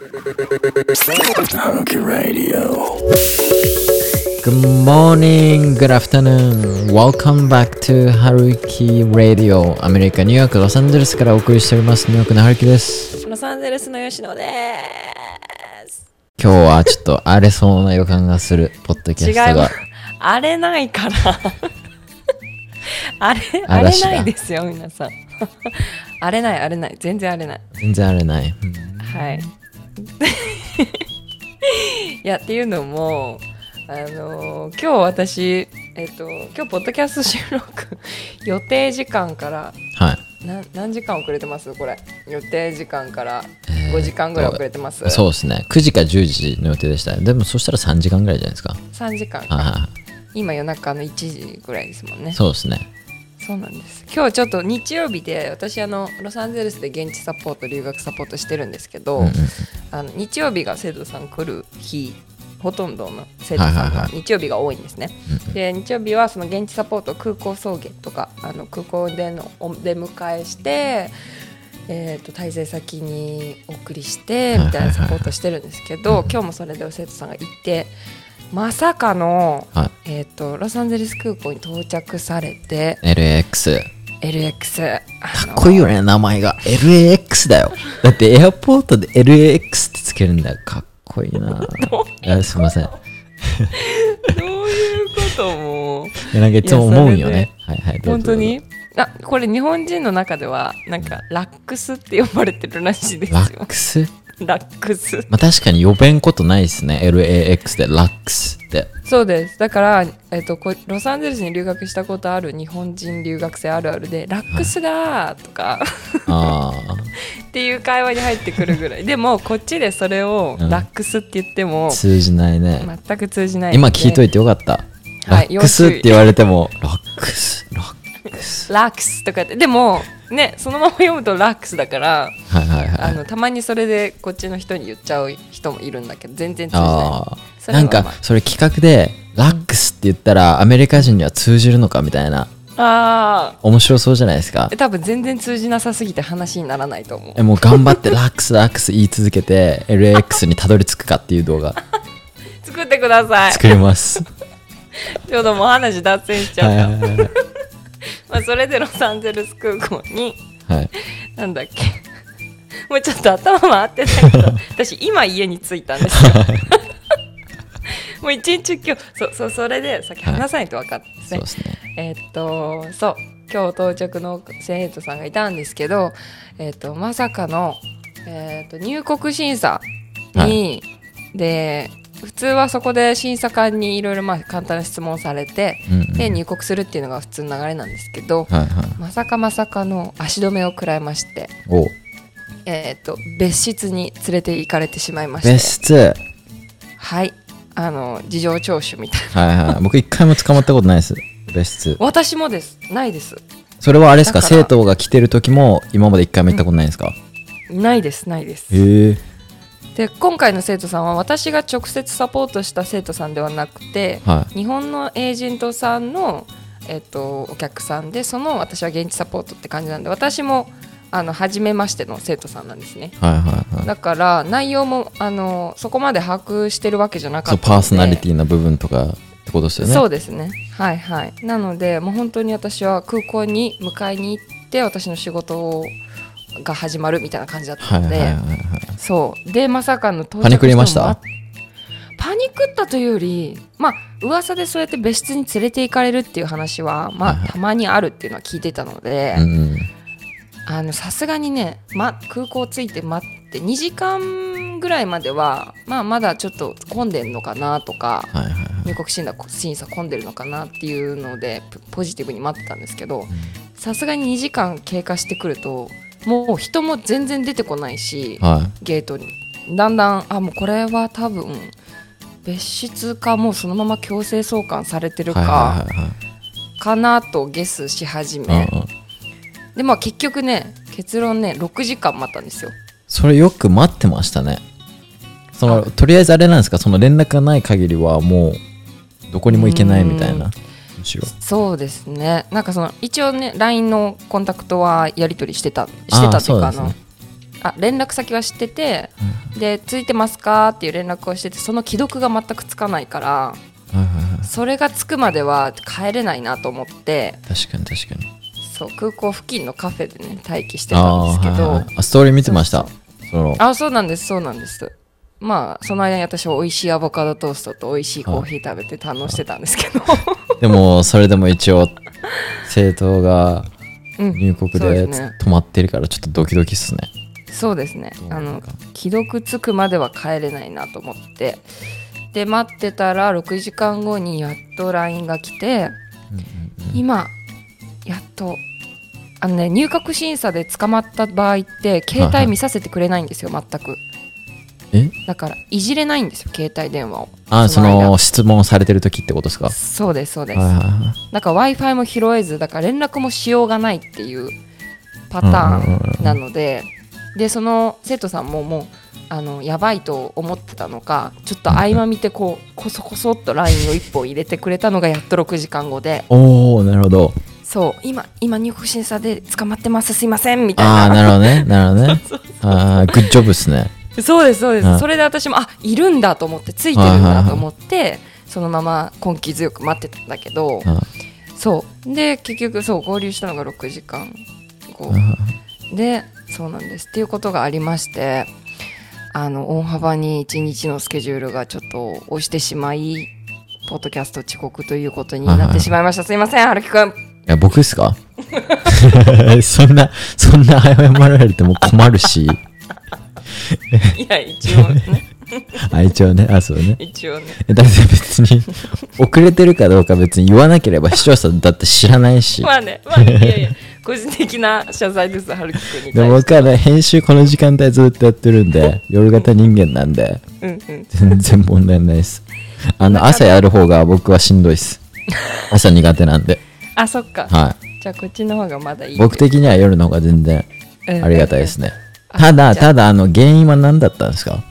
Hunky Radio. Good morning, good afternoon. Welcome back to Haruki Radio. アメリカ、ニューヨーク、ロサンゼルスからお送りしております。ニューヨークのハルキです。ロサンゼルスの吉野です。今日はちょっと荒れそうな予感がする、ポッドキャストが。荒れないから。荒れ、荒れないですよ、皆さん。荒れない、荒れない。全然荒れない。全然荒れない。うんはい。いや、っていうのも、あのー今日私、えっと、今日、ポッドキャスト収録、予定時間から、はい。な何時間遅れてます？これ。予定時間からえー5時間ぐらい遅れてます。そうですね。9時か10時の予定でした。でもそしたら3時間ぐらいじゃないですか。3時間今夜中の1時ぐらいですもんねい。そうですね。そうなんです。今日ちょっと日曜日で私あのロサンゼルスで現地サポート留学サポートしてるんですけど、うんうんあの日曜日が生徒さん来る日ほとんどの生徒さんが日曜日が多いんですね、うんで日曜日はその現地サポート空港送迎とかあの空港でのお出迎えしてえー、と滞在先にお送りしてみたいなサポートしてるんですけど今日もそれで生徒さんが行ってまさかの、はい。えー、とロサンゼルス空港に到着されて LAX。LX かっこいいよね、名前が。LAX だよ。だってエアポートで LAX ってつけるんだよ。かっこいいな。いやすいません。いどういうこともやなんかいつも思うんよね。はいはい。本当に？あこれ日本人の中ではなんかラックスって呼ばれてるらしいですよラックス？ラックスまあ確かに呼べんことないですね。LAX でラックスって。そうですだから、えっとこロサンゼルスに留学したことある日本人留学生あるあるでラックスだーとかあ っていう会話に入ってくるぐらいでもこっちでそれをうんラックスって言ってもあ、通じないね。全く通じない今聞いといいてよかった。はいラックスって言われても、ラックス、ラックス。ラックスとかってでもねそのまま読むとラックスだからはいはいはい。あのたまにそれでこっちの人に言っちゃう人もいるんだけど全然通じない。まあなんか、それ企画で、ラックスって言ったらアメリカ人には通じるのかみたいな。あ面白そうじゃないですか。あ。多分全然通じなさすぎて話にならないと思う。えもう頑張ってラックスラックス言い続けて LAX にたどり着くかっていう動画。作ってください。作ります。ちょうどもう話脱線しちゃはいった、はいはいはいまあ、それでロサンゼルス空港にはい。なんだっけ。もうちょっと頭回ってないけど私今家に着いたんですよ。もう一日今日そうそうそれでさっき話さないと分かったんですね、そうですね。えーっとそう今日到着の生徒さんがいたんですけど、えーっとまさかの、えーっと入国審査に、で普通はそこで審査官にいろいろまあ簡単な質問されて、うんうんで入国するっていうのが普通の流れなんですけど、はいはい。まさかまさかの足止めを食らいまして、おえーっと別室に連れて行かれてしまいまして別室？はいあの事情聴取みたいなはいはい。僕一回も捕まったことないです。別室。私もですないですそれはあれですか？生徒が来てる時も今まで一回も行ったことないんですか、ないですないですへえ。で今回の生徒さんは私が直接サポートした生徒さんではなくては日本のエージェントさんの、えっとお客さんでその私は現地サポートって感じなんで私もあの初めましての生徒さんなんですねい。はいはいはい。だから内容もあのそこまで把握してるわけじゃなかったパーソナリティな部分とかってことですよね。そうですねはいはいなのでもう本当に私は空港に迎えに行って私の仕事をが始まるみたいな感じだったので、はいはいはいはい。そうでまさかの到着パニクりました？パニクったというよりまあ噂でそうやって別室に連れて行かれるっていう話はまはいはいあたまにあるっていうのは聞いてたので。あのさすがにね、ま、空港着いて待って2時間ぐらいまではまあまだちょっと混んでんのかなとかはいはいはい。入国審査審査混んでるのかなっていうのでポポジティブに待ってたんですけどさすがに2時間経過してくるともう人も全然出てこないしはい。ゲートにだんだんあもうこれは多分別室かもうそのまま強制送還されてるはいか。かなとゲスし始めうんうんでまあ結局ね結論ね6時間待ったんですよそれよく待ってましたね。その、あとりあえずあれなんですか？その連絡がない限りはもう、どこにも行けないみたいな。むしろ。そうですね。なんかその一応ね LINE のコンタクトはやり取りしてたしてたっていうかあのあそうなんですあ連絡先は知ってて、で「ついてますか?」っていう連絡をしててその既読が全くつかないからそれがつくまでは帰れないなと思って確かに確かに。そう空港付近のカフェでね待機してたんですけど。あーはいはいあストーリー見てました。その。あそうなんですそうなんですまあその間に私は美味しいアボカドトーストと美味しいコーヒー食べて堪能してたんですけど、でもそれでも一応政党がうん入国で止まってるからちょっとドキドキっすね。そうですね。あの既読つくまでは帰れないなと思って。で待ってたら6時間後にやっと LINE が来て今やっとあのね入国審査で捕まった場合って携帯見させてくれないんですよ全く。えだからいじれないんですよ携帯電話を。あその質問されてる時ってことですか？はいそうですそうです、はいはいだから w i f i も拾えずだから連絡もしようがないっていうパターンなのででその生徒さんももうあのやばいと思ってたのかちょっと合間見てこうこそこそっと LINE を1本入れてくれたのがやっと6時間後で。おおなるほど。そう今今入国審査で捕まってますすいませんみたああいななるほどねなるほどね。ああグッジョブっすねそうですそうではい。すそれで私もあいるんだと思ってついてるんだと思ってそのまま根気強く待ってたんだけどあそう。で結局そう合流したのが6時間後。でそうなんですっていうことがありましてあの大幅に1日のスケジュールがちょっと押してしまいポッドキャスト遅刻ということになってしまいました。すいません春樹くん。いや僕ですか？そんなそんな謝られても困るし いや 一応ね。あ一応ね。あそうね。一応ね。だって別に 遅れてるかどうか別に言わなければ視聴者だって知らないし。まあね。まあねいやいや。個人的な謝罪です春樹くんにでも対して僕はね編集この時間帯ずっとやってるんで夜型人間なんでうんうん。全然問題ないです。あの朝やる方が僕はしんどいです。朝苦手なんで。あそっか。はじゃあこっちの方がまだいい。い僕的には夜の方が全然ありがたいですねただあ。の原因は何だったんですか？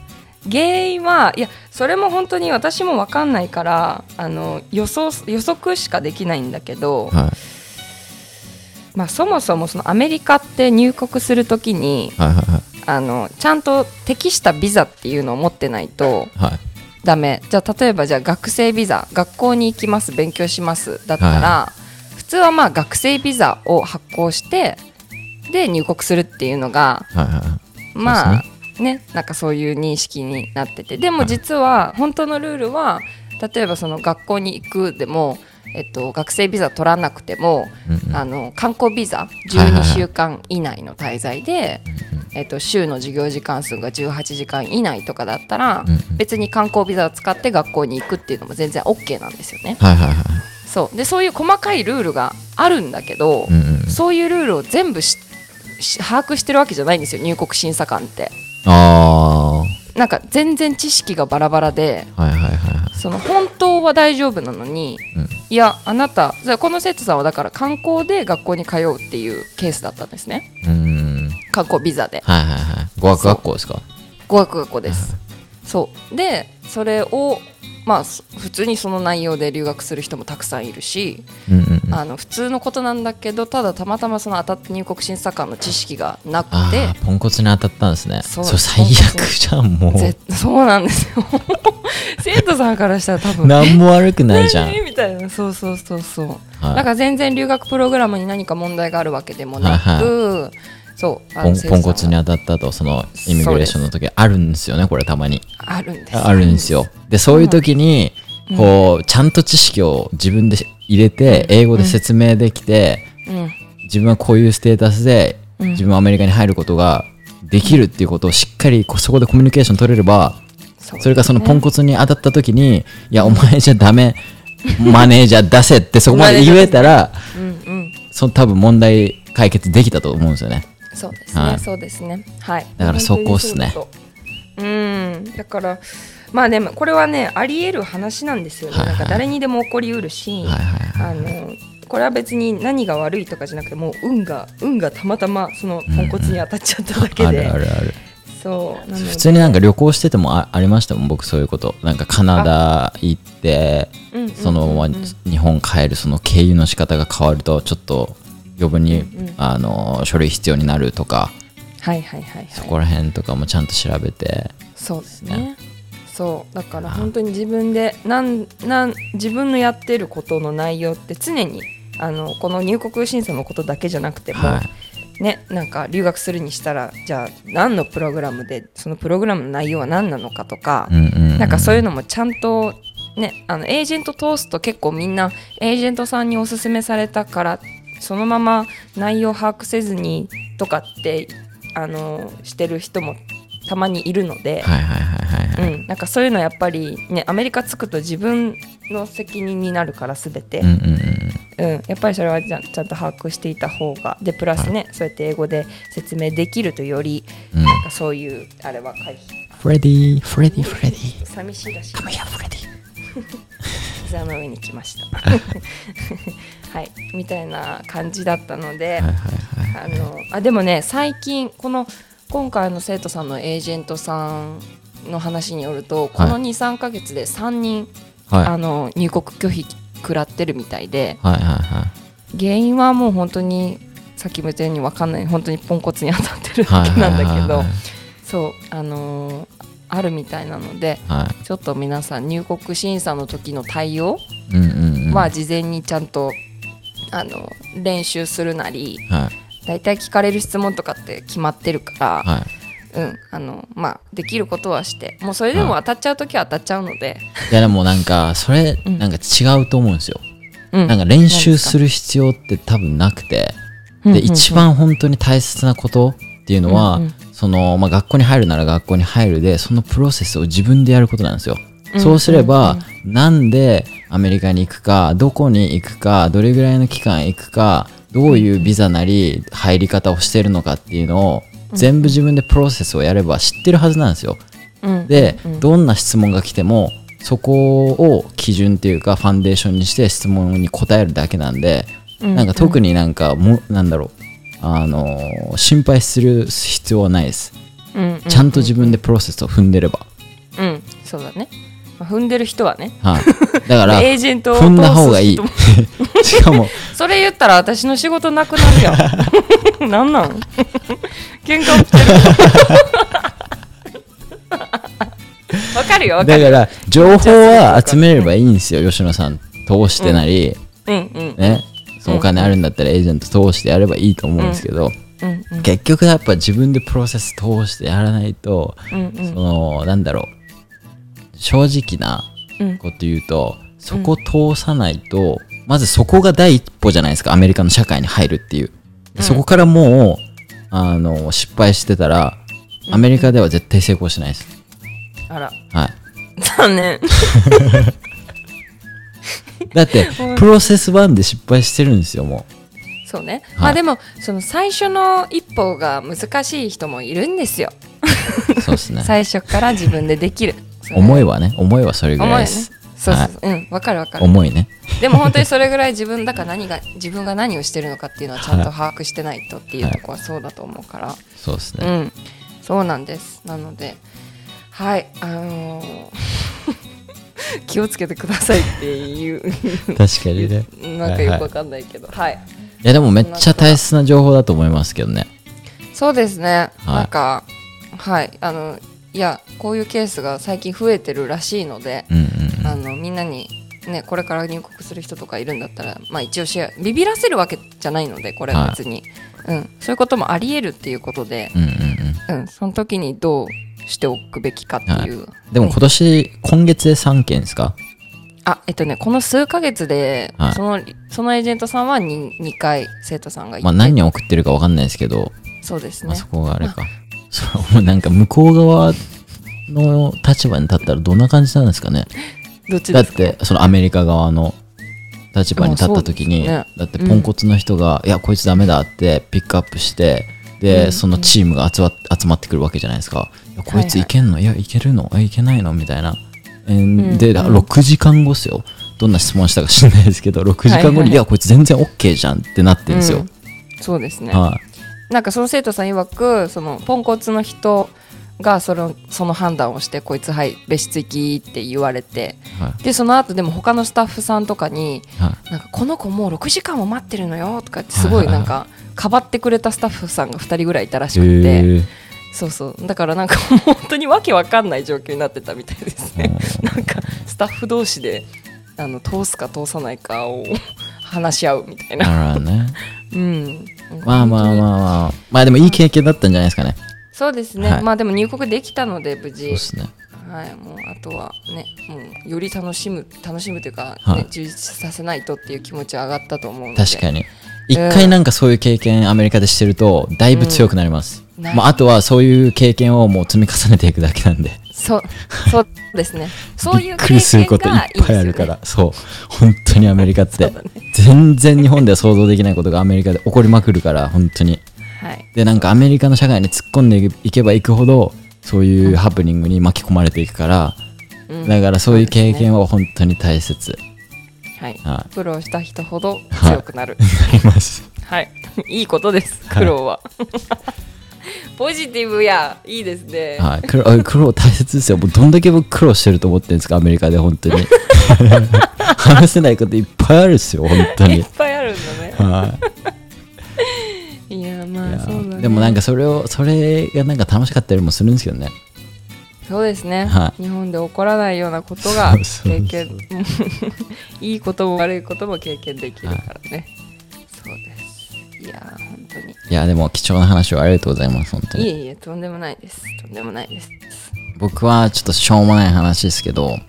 原因はいやそれも本当に私も分かんないからあの予想予測しかできないんだけど、はい。まあ、そもそもそのアメリカって入国するときにはいはいはい。あのちゃんと適したビザっていうのを持ってないとはい。ダメ。じゃあ例えばじゃあ学生ビザ学校に行きます勉強しますだったら、は普通はまあ学生ビザを発行してで入国するっていうのがはいはいまあね。なんかそういう認識になってて。でも実は本当のルールは例えばその学校に行くでも、えっと、学生ビザ取らなくても、うんうん。あの観光ビザはいはい12週間以内の滞在で、えっと、週の授業時間数が18時間以内とかだったら、うんうん。別に観光ビザを使って学校に行くっていうのも全然 OK なんですよね。はいはいはいそう。でそういう細かいルールがあるんだけど、うんうんそういうルールを全部しし把握してるわけじゃないんですよ入国審査官って。あなんか全然知識がバラバラであはいはいはいはい。その本当は大丈夫なのに、うん。いやあなたじゃあこの生徒さんはだから観光で学校に通うっていうケースだったんですね。うーん。観光ビザで。はいはいはい。語学学校ですか？語学学校ですそう。でそれをまあそ普通にその内容で留学する人もたくさんいるし、うんうんうん。あの普通のことなんだけどただたまたまその当たって入国審査官の知識がなくてポンコツに当たったんですね。そそうれ最悪じゃんもぜ そうなんですよ。生徒さんからしたら多分。う何も悪くないじゃん。何？みたいな。そうそうそうそう、はい。だから全然留学プログラムに何か問題があるわけでもなく、はいそうあポンポンコツに当たったとそのイミグレーションの時あるんですよね。これたまにあるんですあるんですよ。でそういう時にこうちゃんと知識を自分で入れて英語で説明できてうん。自分はこういうステータスでうん。自分はアメリカに入ることができるっていうことをしっかりそこでコミュニケーション取れればそうそれがそのポンコツに当たった時にいやお前じゃダメマネージャー出せってそこまで言えたらうんうん。その多分問題解決できたと思うんですよねそうですね、はい。そうですね。はい。だからそこっすね。うん。だからまあでもこれはねあり得る話なんですよね、はいはい。なんか誰にでも起こりうるし、はいはいはいあのこれは別に何が悪いとかじゃなくてもう運が運がたまたまそのポンコツに当たっちゃっただけあで、るあるある。そう。普通になんか旅行しててもあありましたもん僕そういうこと。なんかカナダ行ってうんうんそのままうんうん日本帰るその経由の仕方が変わるとちょっと余分に、うんうん。あの書類必要になるとかはいはいはいはい。そこら辺とかもちゃんと調べて。そうですね。そう。だから本当に自分でなんなん自分のやってることの内容って常にあのこの入国審査のことだけじゃなくても、はい。ねなんか留学するにしたらじゃあ何のプログラムでそのプログラムの内容は何なのかとか、うんうんなんかそういうのもちゃんとねあのエージェント通すと結構みんなエージェントさんにおすすめされたからそのまま内容把握せずにとかってあのしてる人もたまにいるので、なんかそういうのやっぱりねアメリカ着くと自分の責任になるから全て、うんうんうんうん、やっぱりそれはちゃんちゃんと把握していた方がでプラスね、そうやって英語で説明できるとより、うん。なんかそういうあれは回避。フレディフレディフレディ寂しいらしい。Come here フレディ膝の上に来ました。はい。みたいな感じだったので、はいはいはい。あのあでもね最近この今回の生徒さんのエージェントさんの話によるとこの23か月で3人、はい。あの入国拒否食らってるみたいではいはいはい。原因はもう本当にさっきも言ったように分かんない本当にポンコツに当たってるだはいけなんだけどはいはい。そうあのーあるみたいなのではちょっと皆さん入国審査の時の対応は事前にちゃんとあの練習するなりはい。大体聞かれる質問とかって決まってるから、はい。うんあのまあ、できることはしてもうそれでも当たっちゃう時は当たっちゃうので、いやでもなんかそれうん。なんか違うと思うんですよ、うん。なんか練習する必要って多分なくて。うん。で一番本当に大切なことっていうのは、うんうんそのまあ、学校に入るなら学校に入るでそのプロセスを自分でやることなんですよ。そうすれば、なんでアメリカに行くかどこに行くかどれぐらいの期間行くかどういうビザなり入り方をしてるのかっていうのを全部自分でプロセスをやれば知ってるはずなんですよ。うん。で、どんな質問が来てもそこを基準っていうかファンデーションにして質問に答えるだけなんで、うん。なんか特になんかもなんだろうあのー心配する必要はないです、うんうんちゃんと自分でプロセスを踏んでれば、うん。そうだね、まあ踏んでる人はね。はい、だから エージェントを踏んだ方がいい。しかも それ言ったら私の仕事なくなるやんなんなん？喧嘩起きてる。わかるよわかる。よだから情報は集めればいいんですよ。吉野さん通してなり、うんうん。ねそのお金あるんだったらエージェント通してやればいいと思うんですけど、うんうん結局やっぱ自分でプロセス通してやらないと、うんうん。そのなんだろう正直なうんこと言うと、そこ通さないとまずそこが第一歩じゃないですかアメリカの社会に入るっていう、でそこからもうあの失敗してたらアメリカでは絶対成功しないです、あら。はい。残念 だってプロセス1で失敗してるんですよもそうね、はい。まあでもその最初の一歩が難しい人もいるんですよ。うそうですね。最初から自分でできる。思いはね思いはそれぐらいです、そうそう。はい。そううんわかるわかる。思いね。でも本当にそれぐらい自分だから何が自分が何をしてるのかっていうのはちゃんと把握してないとっていうところはそうだと思うから、そうですね、うん。そうなんです。なのではい。あのー気をつけてくださいっていう。確かにね。なんかよくわかんないけど。はい、いやでもめっちゃ大切な情報だと思いますけどね。そうですね、はい。なんかはい。あのいやこういうケースが最近増えてるらしいので、うんうんあのみんなにねこれから入国する人とかいるんだったらまあ一応シェアビビらせるわけじゃないのでこれは別に、うん、そういうこともありえるっていうことで、うんうんうん。うん、その時にどうしておくべきかっていう、でも今年、今月で3件ですか？あえっとねこの数ヶ月で、はい。そのそのエージェントさんは 2, 2回生徒さんがいて、まあ何人送ってるか分かんないですけど、そうですね。まあ、そこがあれか。そうなんか向こう側の立場に立ったらどんな感じなんですかね？だ っどっちですか？て、そのアメリカ側の立場に立った時に、ね。だってポンコツの人が、いや、こいつダメだってピックアップして、で、うん。そのチームが集ま集まってくるわけじゃないですか。いやこいついけんの、いや、いけるの？えいけないの？みたいな。えーん。で、うん。6時間後ですよ。どんな質問したか知らないですけど、6時間後に、はいはいい。や、こいつ全然 OK じゃんってなってるんですよ。うん。そうですね、はい。なんかその生徒さん曰くそのポンコツの人がそのその判断をしてこいつはい別室行きって言われてはでその後でも他のスタッフさんとかにい。はなんかこの子もう6時間も待ってるのよとかってすごいなんかかばってくれたスタッフさんが2人ぐらいいたらしいくて、そうそう。だからなんか本当にわけわかんない状況になってたみたいですね。なんかスタッフ同士であの通すか通さないかを話し合うみたいな。ね。うん。まあまあまああまあ。まあでもいい経験だったんじゃないですかねそうですね、はい。まあでも入国できたので無事。ですね。はい、もうあとはねもうより楽しむ楽しむというか、ねはい。充実させないとっていう気持ちは上がったと思うので。確かに。一回なんかそういう経験アメリカでしてるとだいぶ強くなります、うん。まあ、あとはそういう経験をもう積み重ねていくだけなんで。そう。そうですね。そういうびっくりすることいっぱいあるか経験がらそう。本当にアメリカって、全然日本では想像できないことがアメリカで起こりまくるから本当にでなんかアメリカの社会に突っ込んでいけばいくほどそういうハプニングに巻き込まれていくから、はい、うん。だからそういう経験は本当に大切。はい。は苦労した人ほど強くなる。あります。はい、いいことです苦労は。ポジティブやいいですね、はい、苦労あ苦労大切ですよ。もうどんだけ僕苦労してると思ってるんですか、アメリカで本当に。話せないこといっぱいあるですよ、本当に。いっ。ぱいあるんだね。はいまあやそうだね。でもなんかそれを、それがなんか楽しかったりもするんですけどね。そうですね、は日本で起こらないようなことが経験。いいことも悪いことも経験できるからね、そうです。いやー本当に。いや、でも貴重な話をありがとうございます、本当に。いえいえとんでもないです。とんでもないです。僕はちょっとしょうもない話ですけど、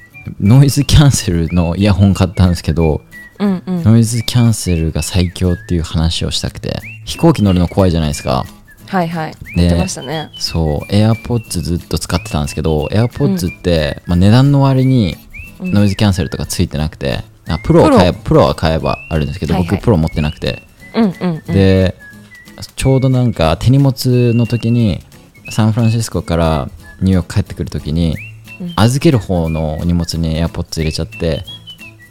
ノイズキャンセルのイヤホン買ったんですけど、うんうん。ノイズキャンセルが最強っていう話をしたくて、飛行機乗るの怖いじゃないですか。はいはい。言ってましたね。そう、AirPods ずっと使ってたんですけど、AirPods って、まあ、値段の割にうん。ノイズキャンセルとかついてなくて、あプロを買えプロは買えばあるんですけど、はいはい。僕プロ持ってなくて、うんうんうん。で、ちょうどなんか手荷物の時に、サンフランシスコからニューヨーク帰ってくる時に、うん。預ける方の荷物に AirPods 入れちゃって、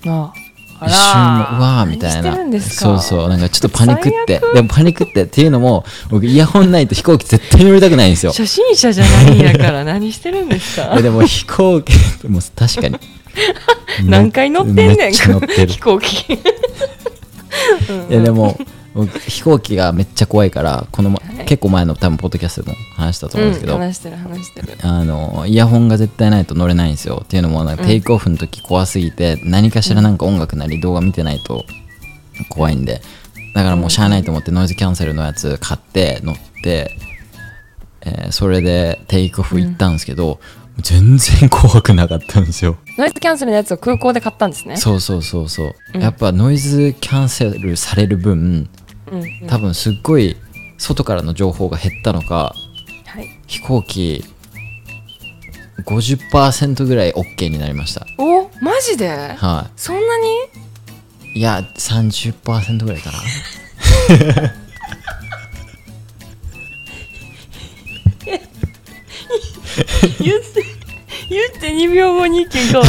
ああ一瞬うわーみたいな。そうそう。なんかちょっとパニックって。でもパニックってっていうのも僕イヤホンないと飛行機絶対乗りたくないんですよ。初心者じゃないんやから何してるんですか？えでも飛行機もう確かに。何回乗ってんねん 飛行機。いやでも僕飛行機がめっちゃ怖いからこの、まはい。結構前の多分ポッドキャストでも話したと思うんですけど、うん、話してる話してる。あのイヤホンが絶対ないと乗れないんですよ。っていうのもなんかテイクオフの時怖すぎて、何かしらなんか音楽なり動画見てないと怖いんで。だからもうしゃあないと思ってノイズキャンセルのやつ買って乗って、えーそれでテイクオフ行ったんですけど、全然怖くなかったんですよ。ノイズキャンセルのやつを空港で買ったんですね。そうそうそうそう、うん。やっぱノイズキャンセルされる分うんうん。多分すっごい外からの情報が減ったのかはい。飛行機50%ぐらい OK になりました。おマジで？はそんなに？いいや30%ぐらいかな。言って言って2秒後に意見変わっ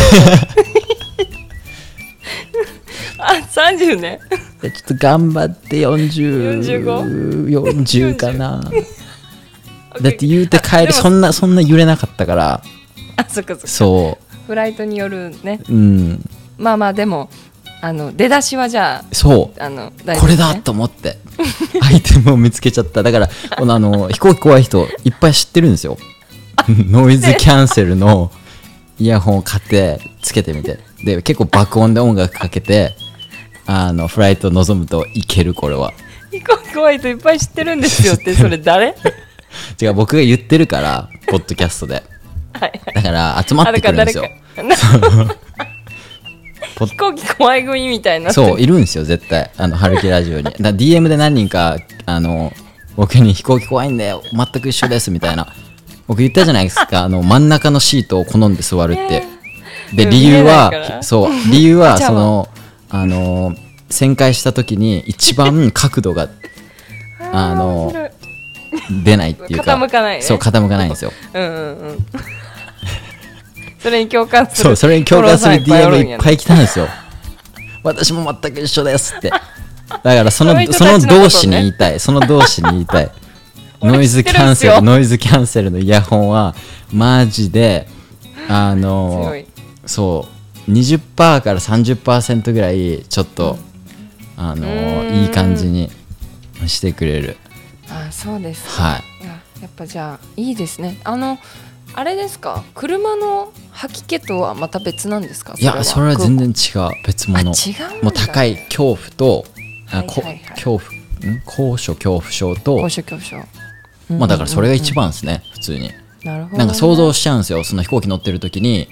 た。あ30ね。でちょっと頑張って40 40かな。だって言うて帰るそんなそんな揺れなかったから。あそっかそっか。そフライトによるね。ううん。まあまあでもあの出だしはじゃそう。ああの大丈夫これだと思って。アイテムを見つけちゃった。だからこのあの 飛行機怖い人いっぱい知ってるんですよ。ノイズキャンセルのイヤホンを買ってつけてみて。で結構爆音で音楽かけてあのフライト望むといけるこれは。飛行機怖い人いっぱい知ってるんですよって それ誰？違う僕が言ってるからポッドキャストで。はいだから集まってくるんですよ。飛行機怖い組みたいになそういるんですよ絶対あの春樹ラジオに。だ DM で何人かあの僕に飛行機怖いんだよ全く一緒ですみたいな。僕言ったじゃないですか あの真ん中のシートを好んで座るって。でうん理由はそう理由はそのあの旋回した時に一番角度が あの出ないっていうか傾かないね。そう傾かないんですよ。うんうんうん。それに共感するそうそれに共感する DM いっぱい来たんですよ。私も全く一緒ですって。だからそのそういう人その同士に言いたい。その同士に言いたい。ノイズキャンセルノイズキャンセルのイヤホンはマジであのそう20%から30%ぐらいちょっと、あのいい感じにしてくれる。あそうです。かはい。いややっぱじゃあいいですね。あのあれですか？車の吐き気とはまた別なんですか？いやそれは全然違う。別物。あ違うもう高い恐怖と、はいはいはい。恐怖ん？高所恐怖症と高所恐怖症。まあだからそれが一番ですね普通に。なるほどね。なんか想像しちゃうんですよ。その飛行機乗ってる時に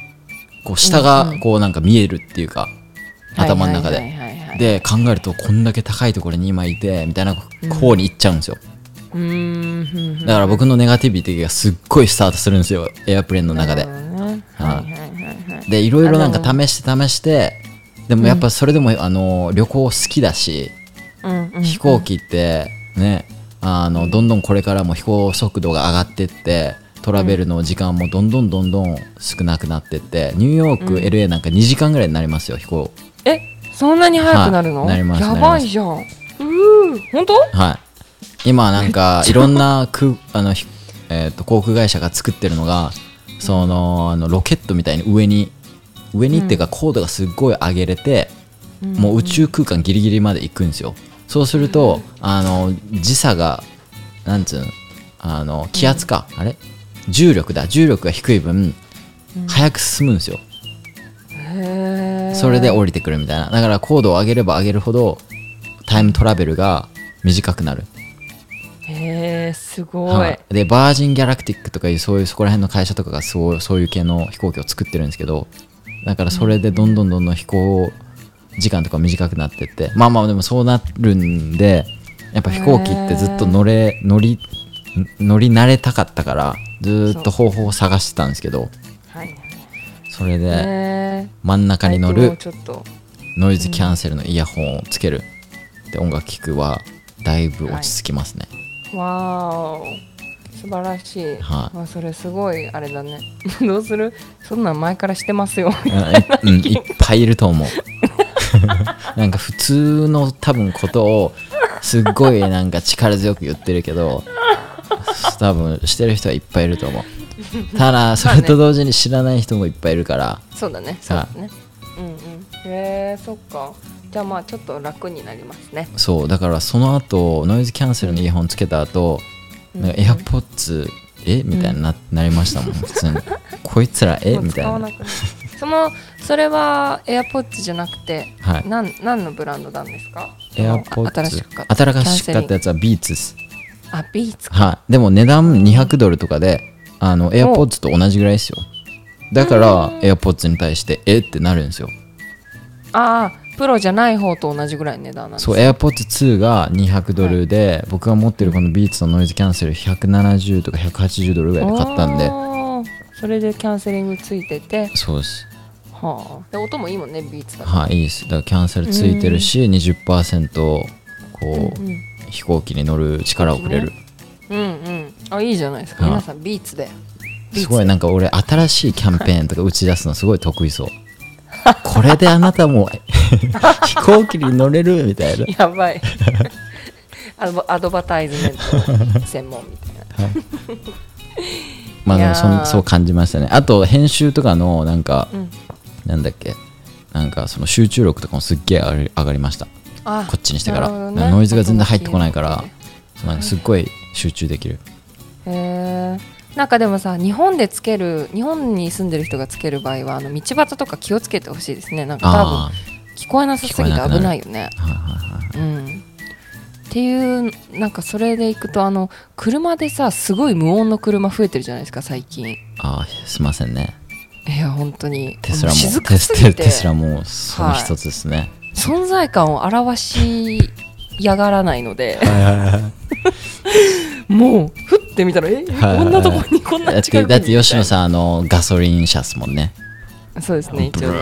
こう下がこうなんか見えるっていうか頭の中はいでで考えるとこんだけ高いところに今いてみたいな方に行っちゃうんですよ。うーんだから僕のネガティビティがすっごいスタートするんですよエアプレーンの中で。なるほどね。はい。はいはいはいでいろいろなんか試して試してでもやっぱそれでもあの旅行好きだし飛行機ってねあのどんどんこれからも飛行速度が上がってってトラベルの時間もどんどんどんどん少なくなってってニューヨーク、LA なんか2時間ぐらいになりますよ飛行。えそんなに早くなるの、はいなりますやばいじゃん。うー本当？はい。今なんか いろんな空あの、ひえー、と航空会社が作ってるのがそのあのロケットみたいに上に上にっていうか高度がすっごい上げれて、もう宇宙空間ギリギリまで行くんですよ。そうするとあの時差がなんつうの？あの気圧か、あれ？重力だ。重力が低い分、早く進むんですよ。それで降りてくるみたいな。だから高度を上げれば上げるほどタイムトラベルが短くなる。へえすごい、はい、でバージン・ギャラクティックとかいうそういうそこら辺の会社とかがそうそういう系の飛行機を作ってるんですけどだからそれでどんどんどんどん飛行時間とか短くなってって。まあまあでもそうなるんでやっぱ飛行機ってずっと乗れ乗り乗り慣れたかったからずーっと方法を探してたんですけどはいそれで真ん中に乗るノイズキャンセルのイヤホンをつけるで音楽聴くはだいぶ落ち着きますね、わーお。素晴らしい、はい。まあ、それすごいあれだね。どうする？そんなん前からしてますよ。うん、うんいっぱいいると思う。なんか普通の多分ことをすっごいなんか力強く言ってるけど 多分してる人はいっぱいいると思う。ただそれと同時に知らない人もいっぱいいるから。そうだね。そうだね。うんうん。へえそっか。じゃあまあちょっと楽になりますね。そう。だからその後ノイズキャンセルのイヤホンつけた後なんか AirPods え？みたいにな,、なりましたもん。普通に。こいつらえ？みたいな。そのそれは AirPods じゃなくて、はい。なん何のブランドなんですか？しく買った。新しく買ったやつは Beats ですあビーツか。はい、でも値段200ドルとかであの AirPods と同じぐらいですよ。だから AirPods に対してえってなるんですよ。ああプロじゃない方と同じぐらいの値段なんですそう AirPods 2が200ドルで、僕が持ってるこの Beats のノイズキャンセル170とか180ドルぐらいで買ったんで。あー。それでキャンセリングついてて。そうです。はあ。で音もいいもんねビーツだと。はいいいです。だからキャンセルついてるし、20%こう、うん飛行機に乗る力をくれる、うんうん。あいいじゃないですか。はい。皆さんビーツで。ビーツすごいなんか俺新しいキャンペーンとか打ち出すのすごい得意そう。これであなたも 飛行機に乗れるみたいな。やばい。アドアドバタイズメント専門みたいな。まあでもそんそう感じましたね。あと編集とかのなんか、うん。なんだっけ。なんかその集中力とかもすっげえ上がり上がりました。あこっちにしてから、ね。ノイズが全然入ってこないからなんかすっごい集中できる。へえなんかでもさ日本でつける日本に住んでる人がつける場合はあの道端とか気をつけてほしいですね。なんか多分あ聞こえなさすぎて危ないよね。あはいはいはい。うん。っていうなんかそれでいくとあの車でさすごい無音の車増えてるじゃないですか最近。あーすいませんね。いや本当に。テスラも静かテスすぎて。テスラもその一つですね、存在感を表しやがらないのでもうふって見たらえはいこんなとこにこんな近くにてだって吉野んさんあのガソリン車っすもんね。そうですね一応ね。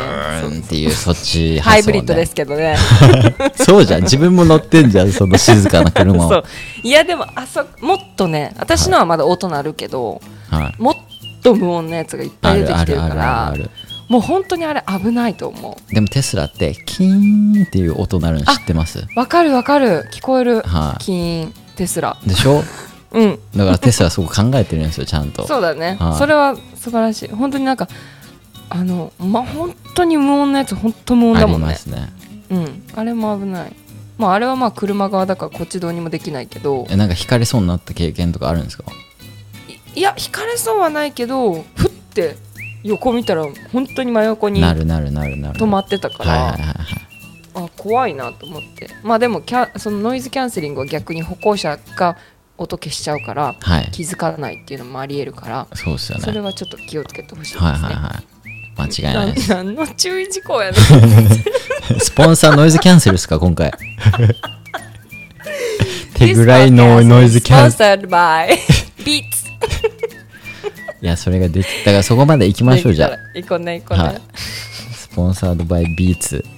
っていうそっちハイブリッドですすけどね。そうじゃん。自分も乗ってんじゃんその静かな車を。いやでもあそもっとね私のはまだ音鳴るけど、はい。もっと無音のやつがいっぱい出てきてるかあるあるあるある。らもう本当にあれ危ないと思でもテスラってキーンっていう音鳴るの知ってます？うわかるわかる。聞こえる。はい。キーンテスラ。でしょ？うん。だからテスラそこ考えてるんですよちゃんと。そうだね、はい。それは素晴らしい。本当になんかあのま本当に無音のやつ本当無音ありだもんね。ますね。うん。あれも危ない。まああれはまあ車側だからこっちどうにもできないけど。えなんか引かれそうになった経験とかあるんですか？いや引かれそうはないけどふって横見たら本当に真横になるなるなるなる。止まってたから、あ怖いなと思って。まあでもキャそのノイズキャンセリングは逆に歩行者が音消しちゃうからはい。気づかないっていうのもありえるからそうですよね。それはちょっと気をつけてほしいですね、はいはいはい。間違いないです。な何の注意事項やね スポンサーノイズキャンセルですか今回。手ぐらいのノイズキャンセル。Sponsored by Beats いやそれができだからそこまで行きましょうじゃあ。行こうね行こうね、はい。スポンサードバイビーツ。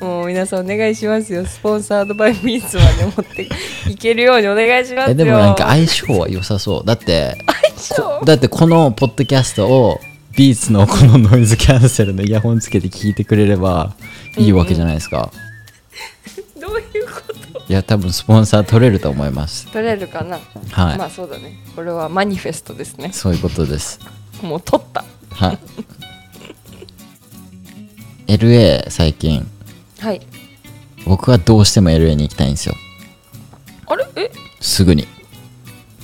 もう皆さんお願いしますよ。スポンサードバイビーツまで持っていけるようにお願いしますよ。えでもなんか相性は良さそう。だって相性？こだってこのポッドキャストをビーツのこのノイズキャンセルのイヤホンつけて聞いてくれればいいわけじゃないですか、どういうこといや多分スポンサー取れると思います。取れるかな、はい、まあそうだね。これはマニフェストですね。そういうことです。もう取った。はい。LA 最近。はい。僕はどうしても LA に行きたいんですよ。あれ？え？すぐに。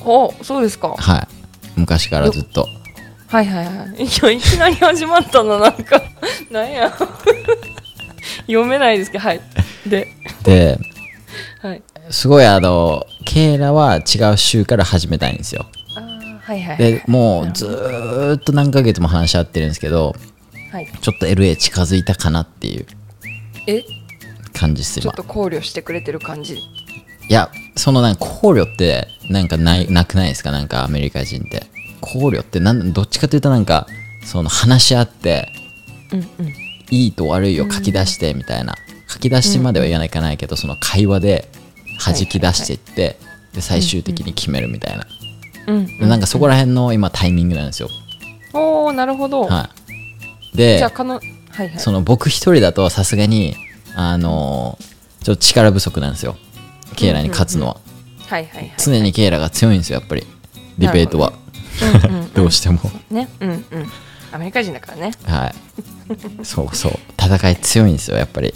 あそうですか。はい。昔からずっと。はいはいはい。いやいきなり始まったの。なんかなんや。読めないですけど。はい。で。ではい。すごいあのケイラは違う州から始めたいんですよ。はいはいはいでもうずーっと何ヶ月も話し合ってるんですけどはい。ちょっと LA 近づいたかなっていう。え？感じです今。ちょっと考慮してくれてる感じ？いやそのなんか考慮ってなんかないなくないですか？なんかアメリカ人って。考慮ってなんどっちかというとなんかその話し合ってうんうん。いいと悪いを書き出してみたいな書き出しまでは言わないかないけどその会話で弾き出していってで最終的に決めるみたいな。うんでなんかそこら辺の今タイミングなんですよ。おおなるほど、はい。でじゃあかのはいはい。その僕一人だとさすがにあのちょっと力不足なんですよ。ケイラに勝つのは、はいはいはい常にケイラが強いんですよやっぱり。ディベートは、うんうん。どうしても。ね。うんうん。アメリカ人だからね。はい。そうそう。戦い強いんですよやっぱり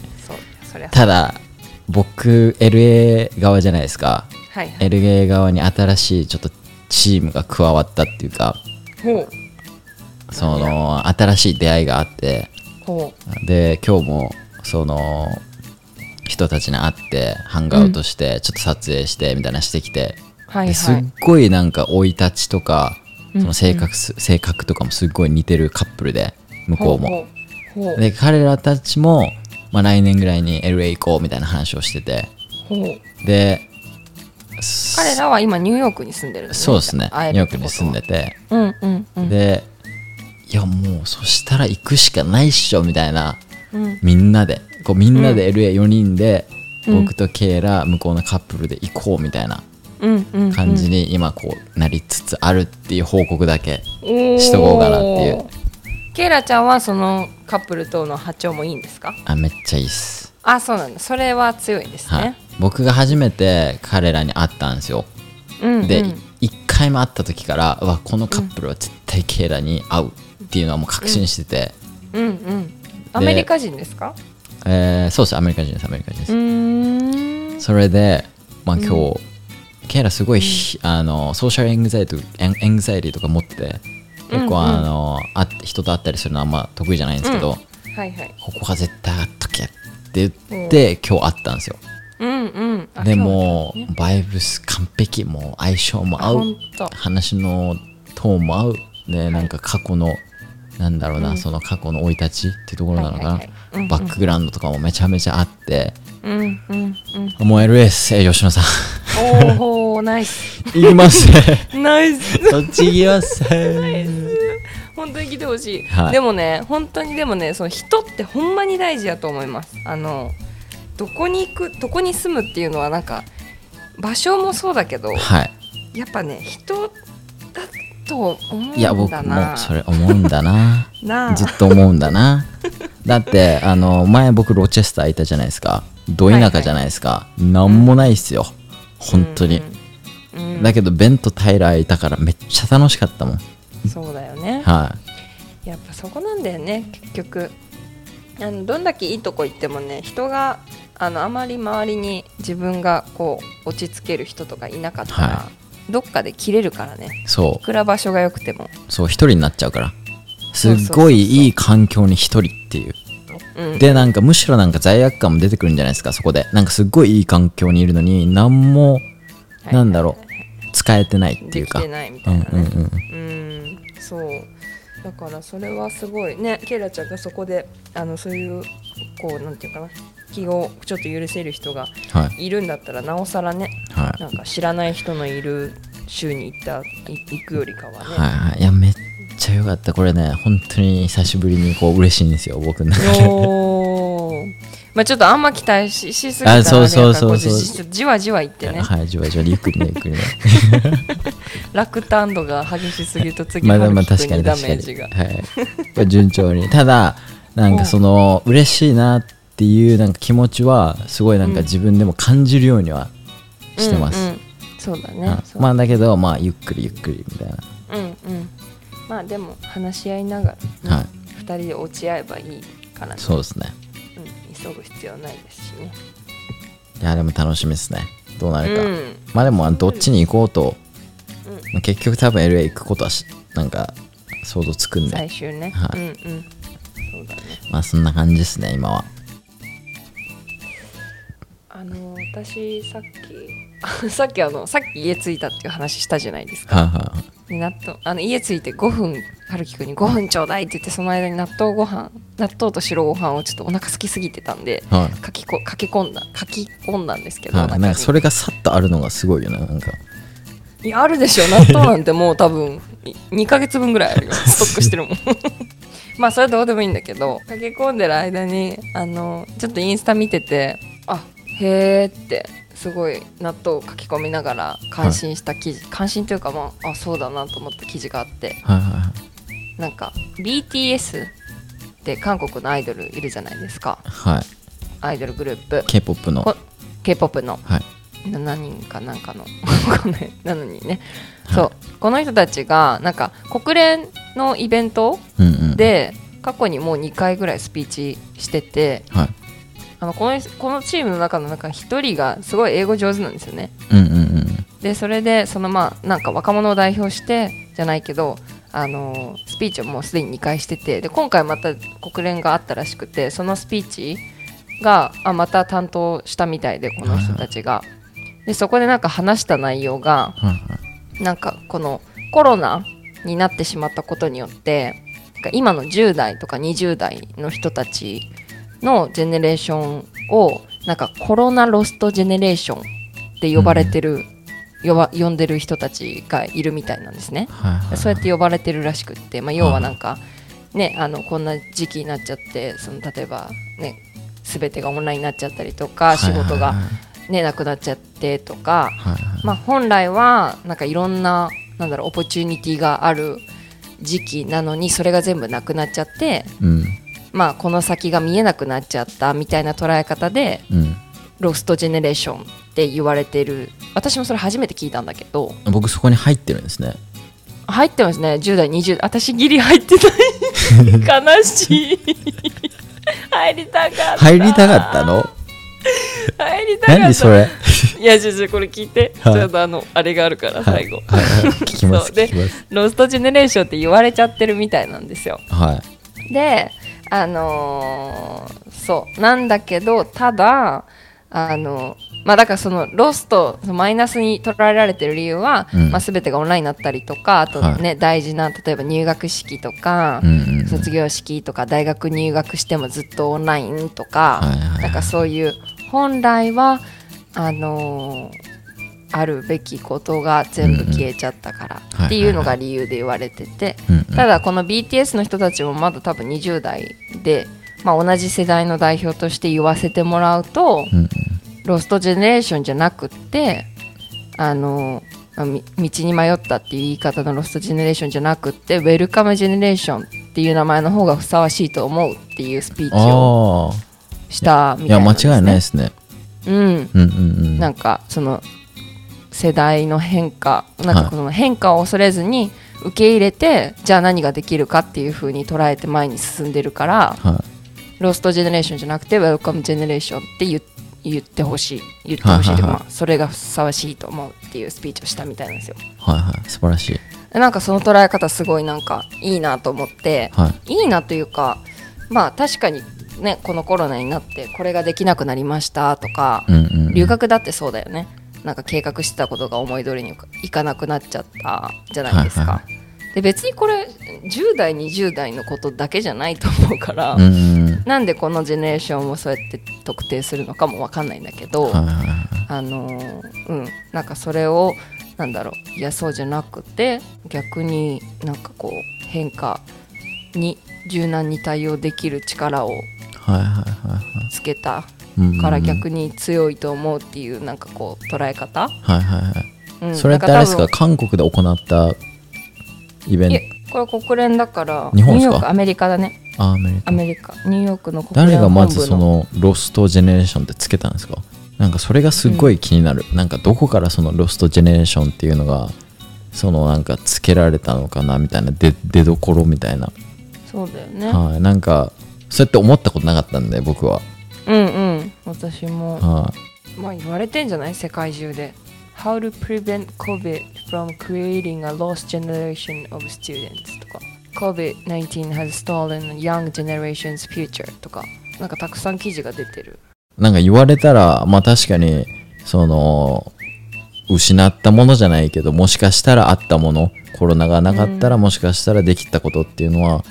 そりゃただ僕 LA 側じゃないですか。はいはい。LA 側に新しいちょっとチームが加わったっていうかほう。その新しい出会いがあってほで今日もその人たちに会ってハンガーウトしてちょっと撮影してみたいなしてきて、うはい。ですっはいごいなんか生い立ちとかうんその性格す、性格とかもすっごい似てるカップルで向こうも。ほう。ほう。で彼らたちも、まあ、来年ぐらいに LA 行こうみたいな話をしてて。で彼らは今ニューヨークに住んでるんそうですね。ニューヨークにに住んでて。うんうんうん。でいやもうそしたら行くしかないっしょみたいな。うん。みんなで。こうみんなで LA4 人で、うん。僕とケイラ向こうのカップルで行こうみたいな感じに今こうなりつつあるっていう報告だけししとこうかなっていうケイラちゃんはそのカップルとの波長もいいんですか？あめっちゃいいっす、あそうなんだ。それは強いですはいね、僕が初めて彼らに会ったんですよ。うんうん。で、1回目会った時からうわこのカップルは絶対ケイラに会うっていうのはもう確信してて、うんうん。アメリカ人ですか？えーそうですアメリカ人ですアメリカ人です、うーん。それで、まあ、今日、ケイラすごい、あの social anxiety an anxiety とか持ってて結構、うんうん。あのあ人と会ったりするのはあんま得意じゃないんですけど、はいはい。ここは絶対会っとけって言って、今日会ったんですよ。うんうん。あでもね。うバイブス完璧もう相性も合う。話のトーンも合う。でなんか過去のなんだろうな、その過去の生い立ちっていうところなのかな、はいはいはい。うんうん。バックグラウンドとかもめちゃめちゃあって、うんうんうん。もう LS え吉野さん。おお ナイス。行きますねナイス。そっち行きます。本当に来てほしい、はい。でもね本当にでもねその人ってほんまに大事やと思います。あのどこに行くどこに住むっていうのはなんか場所もそうだけどはい。やっぱね人だと思いや僕うんだな。もそれ思うんだな。ずっと思うんだな。だってあの前僕ロチェスターいたじゃないですか。ど田舎じゃないですか、なんもないっすよ。本当に、うん。だけどベンとタイラーいたからめっちゃ楽しかったもん。そうだよね。はい。やっぱそこなんだよね結局。あのどんだけいいとこ行ってもね人があのあまり周りに自分がこう落ち着ける人とかいなかったら、はどっかで切れるからね。そいくら場所が良くても、うそう一人になっちゃうから。すっごいいい環境に一人っていう。うん、でなんかむしろなんか罪悪感も出てくるんじゃないですかそこで。なんかすっごいいい環境にいるのに何もはい。なんだろう。使えてないっていうか。できてないみたいなね。うんうんうん。うんそう。だからそれはすごい。ねケイラちゃんがそこであのそういうこうなんていうかな気をちょっと許せる人がはい。いるんだったらなおさらねはい。なんか知らない人のいる州に行ったい行くよりかはね、はいはい。いやめっちゃ良かった。これね本当に久しぶりにこう嬉しいんですよ僕の中で。まあちょっとあんま期待ししすぎたら、ね、あそうそうそうそう。じじわじわいってね。はいじわじわゆっくりねゆっくりね。落胆度が激しすぎると次まあまあ確か君に確かに。メージが。はい。順調に。ただなんかその嬉しいなっていうなんか気持ちはすごいなんか自分でも感じるようにはしてます、うんうん。そうだね。うまあだけどまあゆっくりゆっくりみたいな。うんうん。まあでも話し合いながら、ねはい。二人で落ち合えばいいからね。そうですね。うん、急ぐ必要はないですしね。いやでも楽しみですね。どうなるか、うん。まあでもどっちに行こうと、うん。まあ結局多分 LA 行くことはしなんか想像つくんで。最終ね、はい。うんうん。そうだね。まあそんな感じですね今は私さっき さっきあのさっき家着いたっていう話したじゃないですか。はいはいで納豆あの家着いて5分春樹くんに5分ちょうだいって言ってその間に納豆ご飯納豆と白ご飯をちょっとお腹空きすぎてたんではい。書きき込んだ書き込んだんですけど、はなんかそれがさっとあるのがすごいよねなんか。いやあるでしょ。納豆なんてもう多分2ヶ月分ぐらいあるよ。ストックしてるもん。まあそれはどうでもいいんだけど書き込んでる間にあのちょっとインスタ見ててあへーってすごい納豆を書き込みながら感心した記事、感心というかまああそうだなと思った記事があって。はいはいはい。なんか BTS って韓国のアイドルいるじゃないですか。はい。アイドルグループ。K-POP の。こ K-POP の。はい。7人かなんかの。ない7人ね、そう。この人たちがなんか国連のイベントで過去にもう2回ぐらいスピーチしててはいあのこのこのチームの中の中1人がすごい英語上手なんですよね。うんうんうん。でそれでそのまあなんか若者を代表してじゃないけどあのスピーチをもうすでに2回しててで今回また国連があったらしくてそのスピーチがあまた担当したみたいでこの人たちが。でそこでなんか話した内容がなんかこのコロナになってしまったことによって今の10代とか20代の人たちのジェネレーションをなんかコロナロストジェネレーションって呼ばれてる、呼ば呼んでる人たちがいるみたいなんですね。はいはいそうやって呼ばれてるらしくって、まあ、要はなんか、ね、あのこんな時期になっちゃってその例えば、ね、全てがオンラインになっちゃったりとか仕事が、ね、なくなっちゃってとか、はいはい。まあ、本来はなんかいろんななんだろう opportunity がある時期なのにそれが全部なくなっちゃって、うんまあ、この先が見えなくなっちゃったみたいな捉え方でうん。ロストジェネレーションって言われてる。私もそれ初めて聞いたんだけど。僕そこに入ってるんですね。入ってますね。10代20代私ギリ入ってない。悲しい。入りたかった。入りたかったの？入りたかった。何それ？いやちょちょこれ聞いて、はい。ちょっとあのあれがあるから最後、はい。はい。はい聞きます。で聞きます。ロストジェネレーションって言われちゃってるみたいなんですよ。はい。であのーそう。なんだけどただあのまあだからそのロストマイナスに捉えられてる理由は、うん。まあ、全てがオンラインになったりとかあとね、大事な例えば入学式とか、うんうんうん。卒業式とか大学入学してもずっとオンラインとか、はいはいはい。なんかそういう本来はあのーあるべきことが全部消えちゃったからっていうのが理由で言われてて、ただこの BTS の人たちもまだ多分20代で、まあ、同じ世代の代表として言わせてもらうと、うんうん。ロストジェネレーションじゃなくってあの道に迷ったっていう言い方のロストジェネレーションじゃなくって welcome generation っていう名前の方がふさわしいと思うっていうスピーチをあしたみたいなんです、ね、違いないですね。うん。うんうんうん。なんかその世代の変化なんかこの変化を恐れずに受け入れてじゃあ何ができるかっていう風に捉えて前に進んでるからはローストジェネレーションじゃなくてウェルカムジェネレーションって言言ってほしい。言ってほしいはいはいはい。まあ、それがふさわしいと思うっていうスピーチをしたみたいなんですよ。いはいはい。素晴らしい。なんかその捉え方すごいなんかいいなと思ってはい。いいなというかまあ確かにねこのコロナになってこれができなくなりましたとか、うんうんうん。留学だってそうだよねなんか計画してたことが思い通りにいかなくなっちゃったじゃないですか、はいはで別にこれ10代20代のことだけじゃないと思うから、うん。うんなんでこのジェネレーションをそうやって特定するのかも分かんないんだけど、はいはいはいあのーうん。なんかそれをなんだろう。いやそうじゃなくて逆になんかこう変化に柔軟に対応できる力をはいはいはいはい。つけたから逆に強いと思うっていうなんかこう捉え方、はいはいはい。うん、それってあれですか？韓国で行ったイベン多分いえこれ国連だから日本ですか？ニューヨークアメリカだね。アメリカ。アメリカ。ニューヨークの国連誰がまずそのロストジェネレーションってつけたんですか？なんかそれがすっごい気になる、なんかどこからそのロストジェネレーションっていうのがそのなんかつけられたのかなみたいな出出どころみたいな、そうだよね。はい。なんかそうやって思ったことなかったんで僕は、うんうん私もはい。まあ言われてんじゃない？世界中で。How to prevent COVID from creating a lost generation of students とか。COVID-19 has stolen young generation's future とか。なんかたくさん記事が出てる。なんか言われたらまあ確かにその失ったものじゃないけどもしかしたらあったものコロナがなかったらもしかしたらできたことっていうのは、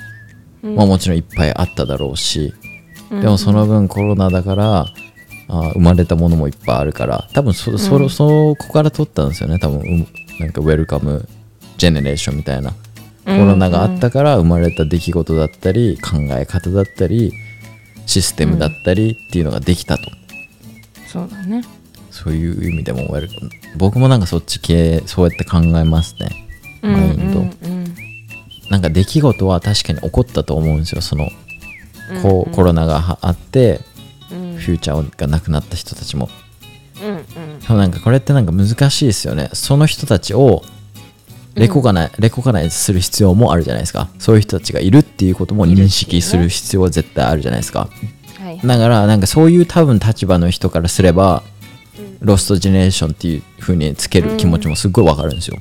まあもちろんいっぱいあっただろうし、でもその分コロナだからあ生まれたものもいっぱいあるから。多分そそ,、そこから取ったんですよね。多分うんなんかウェルカムジェネレーションみたいな。コロナがあったから生まれた出来事だったり考え方だったりシステムだったりっていうのができたと、そうだね。そういう意味でもウェルカム僕もなんかそっち系そうやって考えますね。マインド、うんうんなんか出来事は確かに起こったと思うんですよ。そのうんこうコロナがはあってうんフューチャーがなくなった人たちも。うんうん。でもなんかこれってなんか難しいですよね。その人たちをレコガナイ、レコガナイズする必要もあるじゃないですか。そういう人たちがいるっていうことも認識する必要は絶対あるじゃないですか。はいだからなんかそういう多分立場の人からすれば、ロストジェネレーションっていう風につける気持ちもすっごいわかるんですよ、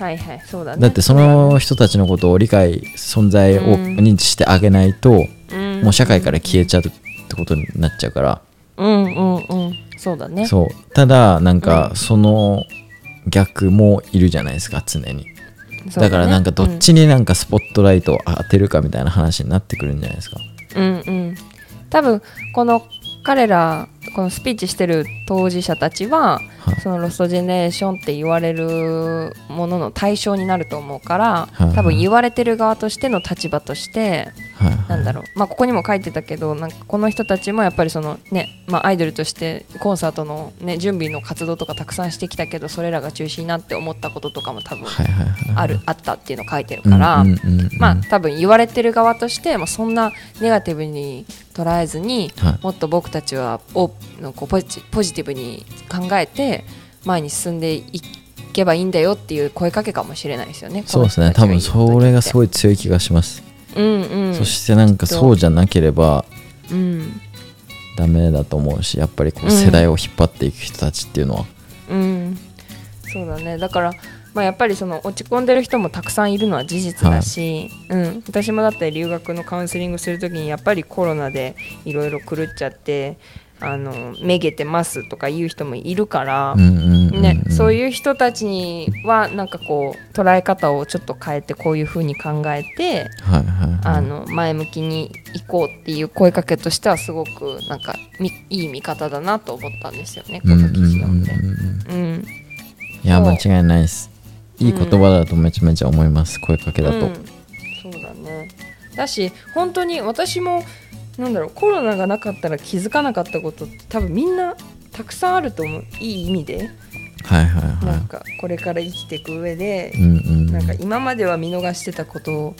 はいはいそうだね。だってその人たちのことを理解存在をうん。認知してあげないと、うん。もう社会から消えちゃうってことになっちゃうから、うんうんうん。そうだね。そう。ただなんかその逆もいるじゃないですか常に。だからなんかどっちになんかスポットライトを当てるかみたいな話になってくるんじゃないですか。うんうん。多分この彼らこのスピーチしてる当事者たちは、はい。そのロストジェネレーションって言われるものの対象になると思うから、はい。多分言われてる側としての立場としてはい。なんだろう、まあ、ここにも書いてたけどなんかこの人たちもやっぱりその、ねまあ、アイドルとしてコンサートの、ね、準備の活動とかたくさんしてきたけどそれらが中止になって思ったこととかも多分ある、あったっていうのを書いてるから、まあ多分言われてる側として、まあ、そんなネガティブに捉えずに、はい。もっと僕たちはオープンこうポジポジティブに考えて前に進んでいけばいいんだよっていう声かけかもしれないですよね。そうですね。多分それがすい。ごい強い気がします、うんうん。そしてなんかそうじゃなければうん。ダメだと思うしやっぱりこううん世代を引っ張っていく人たちっていうのは、うん、そうだね。だから、まあ、やっぱりその落ち込んでる人もたくさんいるのは事実だし、うん、私もだって留学のカウンセリングするときにやっぱりコロナでいろいろ狂っちゃってあのめげてますとか言う人もいるから、うんうんうんうん。ね、そういう人たちにはなんかこう捉え方をちょっと変えてこういうふうに考えてはいはいはい。あの前向きに行こうっていう声かけとしてはすごくなんかみいい見方だなと思ったんですよねこうんうんの記事読んで。うん。うんうんうん。いや間違いないです。いい言葉だとめちゃめちゃ思います、声かけだと、うん。そうだね。だし本当に私もなんだろうコロナがなかったら気づかなかったことって多分みんなたくさんあると思う。いい意味で、はいはいはなんかこれから生きていく上でい、うんうん。なんか今までは見逃してたこと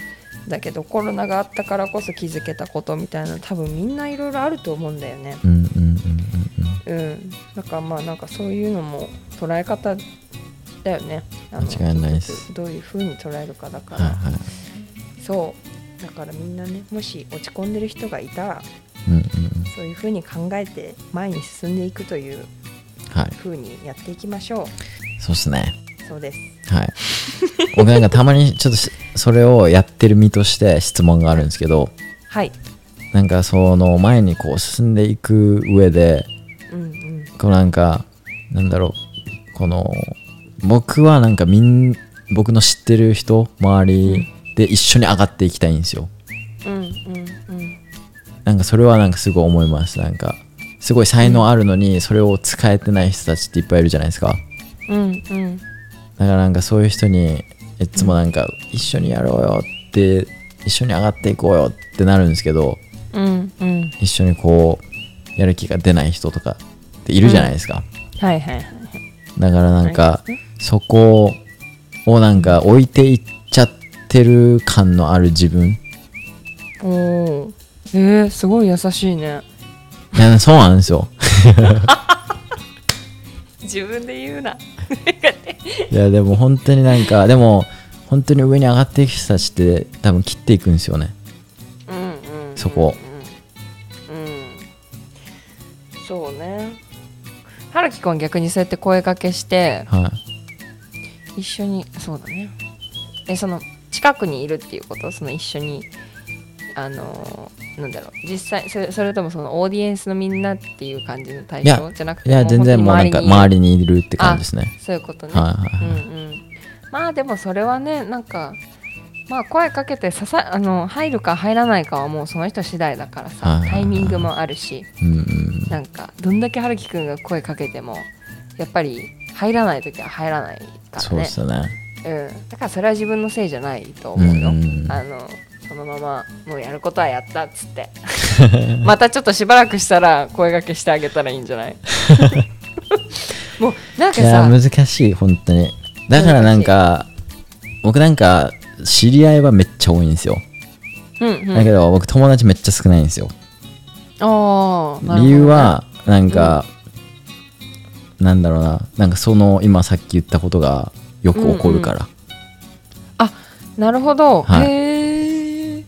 だけどコロナがあったからこそ気づけたことみたいな多分みんないろいろあると思うんだよね。うんだからまあなんかそういうのも捉え方だよね。あの間違いないです。どういうふうに捉えるかだから、はいはい。そうだからみんなねもし落ち込んでる人がいたらうんうんそういうふうに考えて前に進んでいくというはい。ふうにやっていきましょそうっすね。うそうです。はい。僕なんかたまにちょっとしそれをやってる身として質問があるんですけどはい。なんかその前にこう進んでいく上でうんうん。こうなんかなんだろうこの僕はなんかみん僕の知ってる人周りで一緒に上がっていきたいんですよ。うんうんうん。なんかそれはなんかすごい思います。なんかすごい才能あるのにそれを使えてない人たちっていっぱいいるじゃないですか。うんうん。だからなんかそういう人にいつもなんか一緒にやろうよって一緒に上がっていこうよってなるんですけどうんうん。一緒にこうやる気が出ない人とかっているじゃないですか、はいはいはいだからなんかそこをなんか置いていっちゃってる感のある自分？おおえー、すごい優しいね。いやそうなんですよ。自分で言うな。いやでも本当になんかでも本当に上に上がっていく人たちって多分切っていくんですよね。うんうんうんそこうん、うん、そうね。春樹くんは逆にそうやって声かけしてはい。一緒にそうだね。えその近くにいるっていうことその一緒にあのなんだろう実際それそれともそのオーディエンスのみんなっていう感じの対象じゃなくていや全然もうなんか周りりにいるって感じですね。そういうことね、はいはいはい。うんうん、まあでもそれはねなんかまあ声かけてささあの入るか入らないかはもうその人次第だからはいさタイミングもあるしうんうん。なんかどんだけ春樹くんが声かけてもやっぱり入らない時は入らないからそうねですよねうん、だからそれは自分のせいじゃないと思うよ、うあのそのままもうやることはやったっつって。またちょっとしばらくしたら声掛けしてあげたらいいんじゃない？もうなんかいやさ難しい本当に。だからなんか僕なんか知り合いはめっちゃ多いんですよ、うんうん。だけど僕友達めっちゃ少ないんですよ。あーなるほどね。理由はなんか、なんだろうな。なんかその今さっき言ったことがよく起こるから、なるほど、はい。へ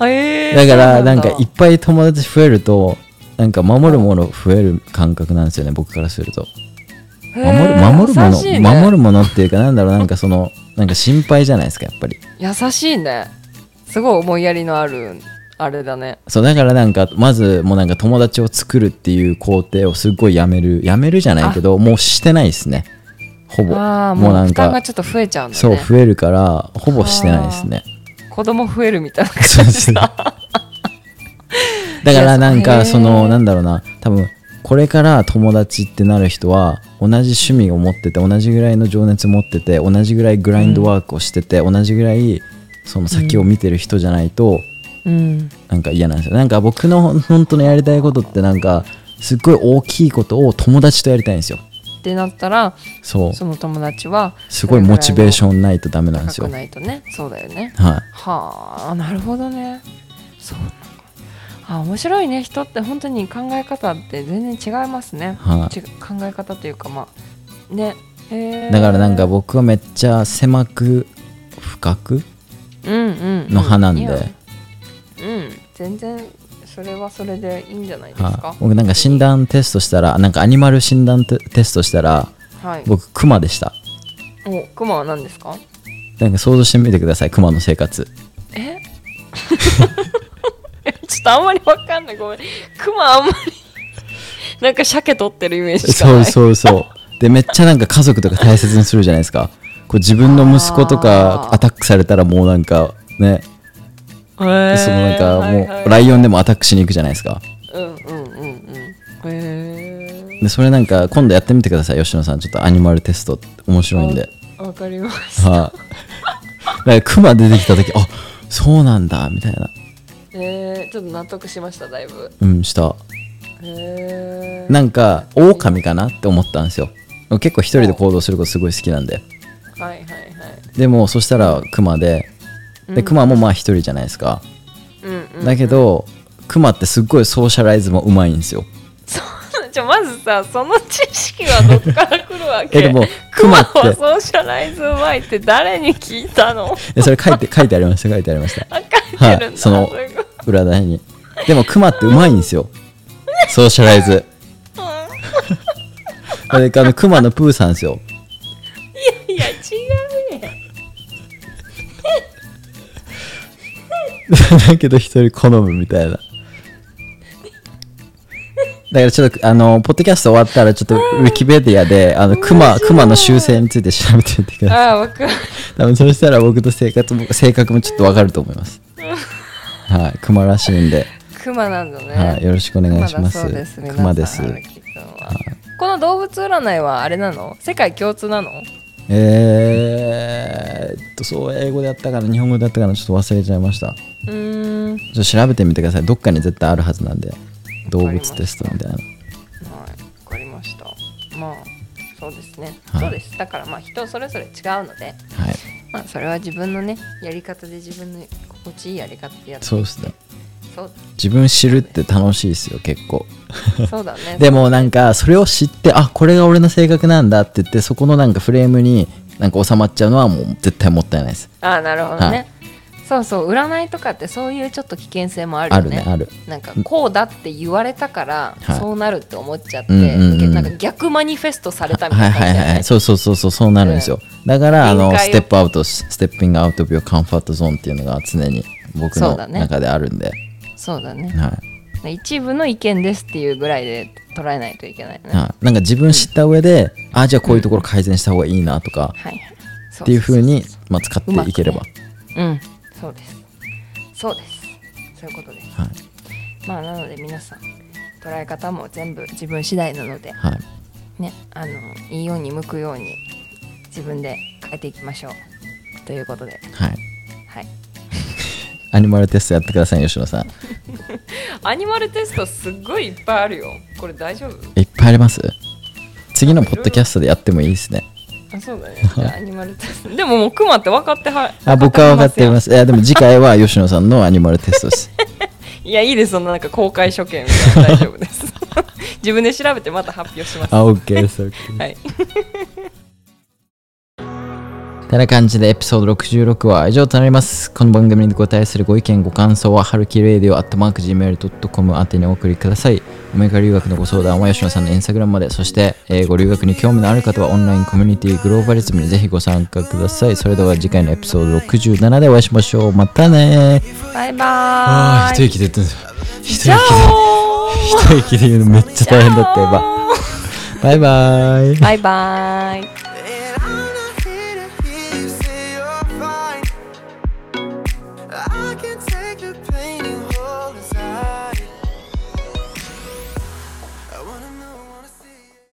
え だからなんかいっぱい友達増えるとなんか守るもの増える感覚なんですよね僕からすると。へ守るー守るもの、ね。守るものっていうかなんだろうなんかそのなんか心配じゃないですかやっぱり。優しいね。すごい思いやりのあるあれだね。そうだからなんかまずもうなんか友達を作るっていう工程をすっごいやめるやめるじゃないけどもうしてないですね。ほぼ。もうなんもう負担がかちょっと増えちゃうんだね。そう増えるからほぼしてないですね。子供増えるみたいな感じだ だからなんかそのなんだろうな。多分これから友達ってなる人は同じ趣味を持ってて同じぐらいの情熱持ってて同じぐらいグラインドワークをしてて、同じぐらいその先を見てる人じゃないと、うんなんか嫌なんですよ。なんか僕の本当のやりたいことってなんかすっごい大きいことを友達とやりたいんですよ。ってなったらそう。その友達はすごいモチベーションないとダメなんですよ。ないとね。そうだよね。はい。はあなるほどね。そう。あ面白いね。人って本当に考え方って全然違いますね、はい。ち考え方というかまあね。だからなんか僕はめっちゃ狭く深くうんうんうん。の派なんで、いやうん全然それはそれでいいんじゃないですか？はい、僕なんか診断テストしたらなんかアニマル診断テテストしたらはい。僕クマでした。おクマは何ですか？なんか想像してみてくださいクマの生活。え？ちょっとあんまりわかんない。ごめん。クマあんまり。なんか鮭取ってるイメージしかない。そうそうそう。でめっちゃなんか家族とか大切にするじゃないですか。こう自分の息子とかアタックされたらもうなんかねへー。そのなんかもはいはい。うライオンでもアタックしに行くじゃないですか。うんうんうんうん。へでそれなんか今度やってみてください吉野さん。ちょっとアニマルテスト面白いんで。えわかりました。はい。だからクマ出てきた時あそうなんだみたいな。えー、ちょっと納得しましただいぶ。うんした。へえなんか狼かなって思ったんですよ。結構一人で行動することすごい好きなんで。はいはいはい。でもそしたらクマででクマもまあ一人じゃないですか。うんうんだけどクマってすっごいソーシャライズもうまいんですよ。そう。ちょまずさその知識はどっから来るわけ？えでもククマってマはソーシャライズうまいって誰に聞いたの？えそれ書いて書いてありました？書いてありました。あ書いてるんだ、はい。その裏台に。でもクマってうまいんですよ。ソーシャライズ。あれあのクマのプーさんですよ だけど一人好むみたいな。だからちょっと、あの、ポッドキャスト終わったら、ちょっと、ウィキペディアで、あの、クマ、クマの習性について調べてみてください。ああわかる多分、そしたら僕の生活も、性格もちょっとわかると思います。はい、クマらしいんで、クマなんだね、はい、よろしくお願いします。クマだそうですクマです。この動物占いはあれなの？世界共通なの？えーっと、そう、英語でやったかな、日本語でやったかな、ちょっと忘れちゃいました。うーん。ちょっと調べてみてください。どっかに絶対あるはずなんで、動物テストみたいな。はいわかりました。まあそうですね、はい。そうです。だからまあ人それぞれ違うので。はい、まあそれは自分のねやり方で自分の心地いいやり方でやってそうですね。自分知るって楽しいですよ結構。そうだね。でもなんかそれを知ってあこれが俺の性格なんだって言ってそこのなんかフレームになんか収まっちゃうのはもう絶対もったいないです。ああなるほどね、はいそうそう占いとかってそういうちょっと危険性もあるあよね。るねある。なんかこうだって言われたからはい。そうなるって思っちゃって、うんうんうんなんか逆マニフェストされたみたはいいなね。はいはいはいそうそうそうそうそうなるんですよ、だからあのステップアウトステッピングアウトオブヨーカンファートゾーンっていうのが常に僕の中であるんで、そうだね。はい。一部の意見ですっていうぐらいで捉えないといけないね。はい、なんか自分知った上で、あじゃあこういうところ改善した方がいいなとか、はいっていう風にそまあ、使っていければ、ううん。そうです。そうです。そういうことです。はい。まあなので皆さん捉え方も全部自分次第なのではい、ねあのいいように向くように自分で変えていきましょう。ということで。はい、はいアニマルテストやってください吉野さん。アニマルテストすっごいいっぱいあるよ。これ大丈夫？いっぱいあります？次のポッドキャストでやってもいいですね。あそうだね。じゃあ アニマルテスト。でももうクマって分かってはあ僕は分かっていますすいやでも次回は吉野さんのアニマルテストです。いやいいです。そんななんか公開処刑みたいな大丈夫です。自分で調べてまた発表します。あ OK です OK はいてな感じでエピソード66は以上となります。この番組にご対するご意見、ご感想は、はるきレディオ at mark gmail.com 宛てにお送りください。アメリカ留学のご相談は吉野さんのインスタグラムまで、そして、英語留学に興味のある方はオンラインコミュニティグローバリズムにぜひご参加ください。それでは次回のエピソード67でお会いしましょう。またねバイバーイ息で言ってんですよ。一じゃあ一息で言うのめっちゃ大変だった、今。バイバイ。バイバイ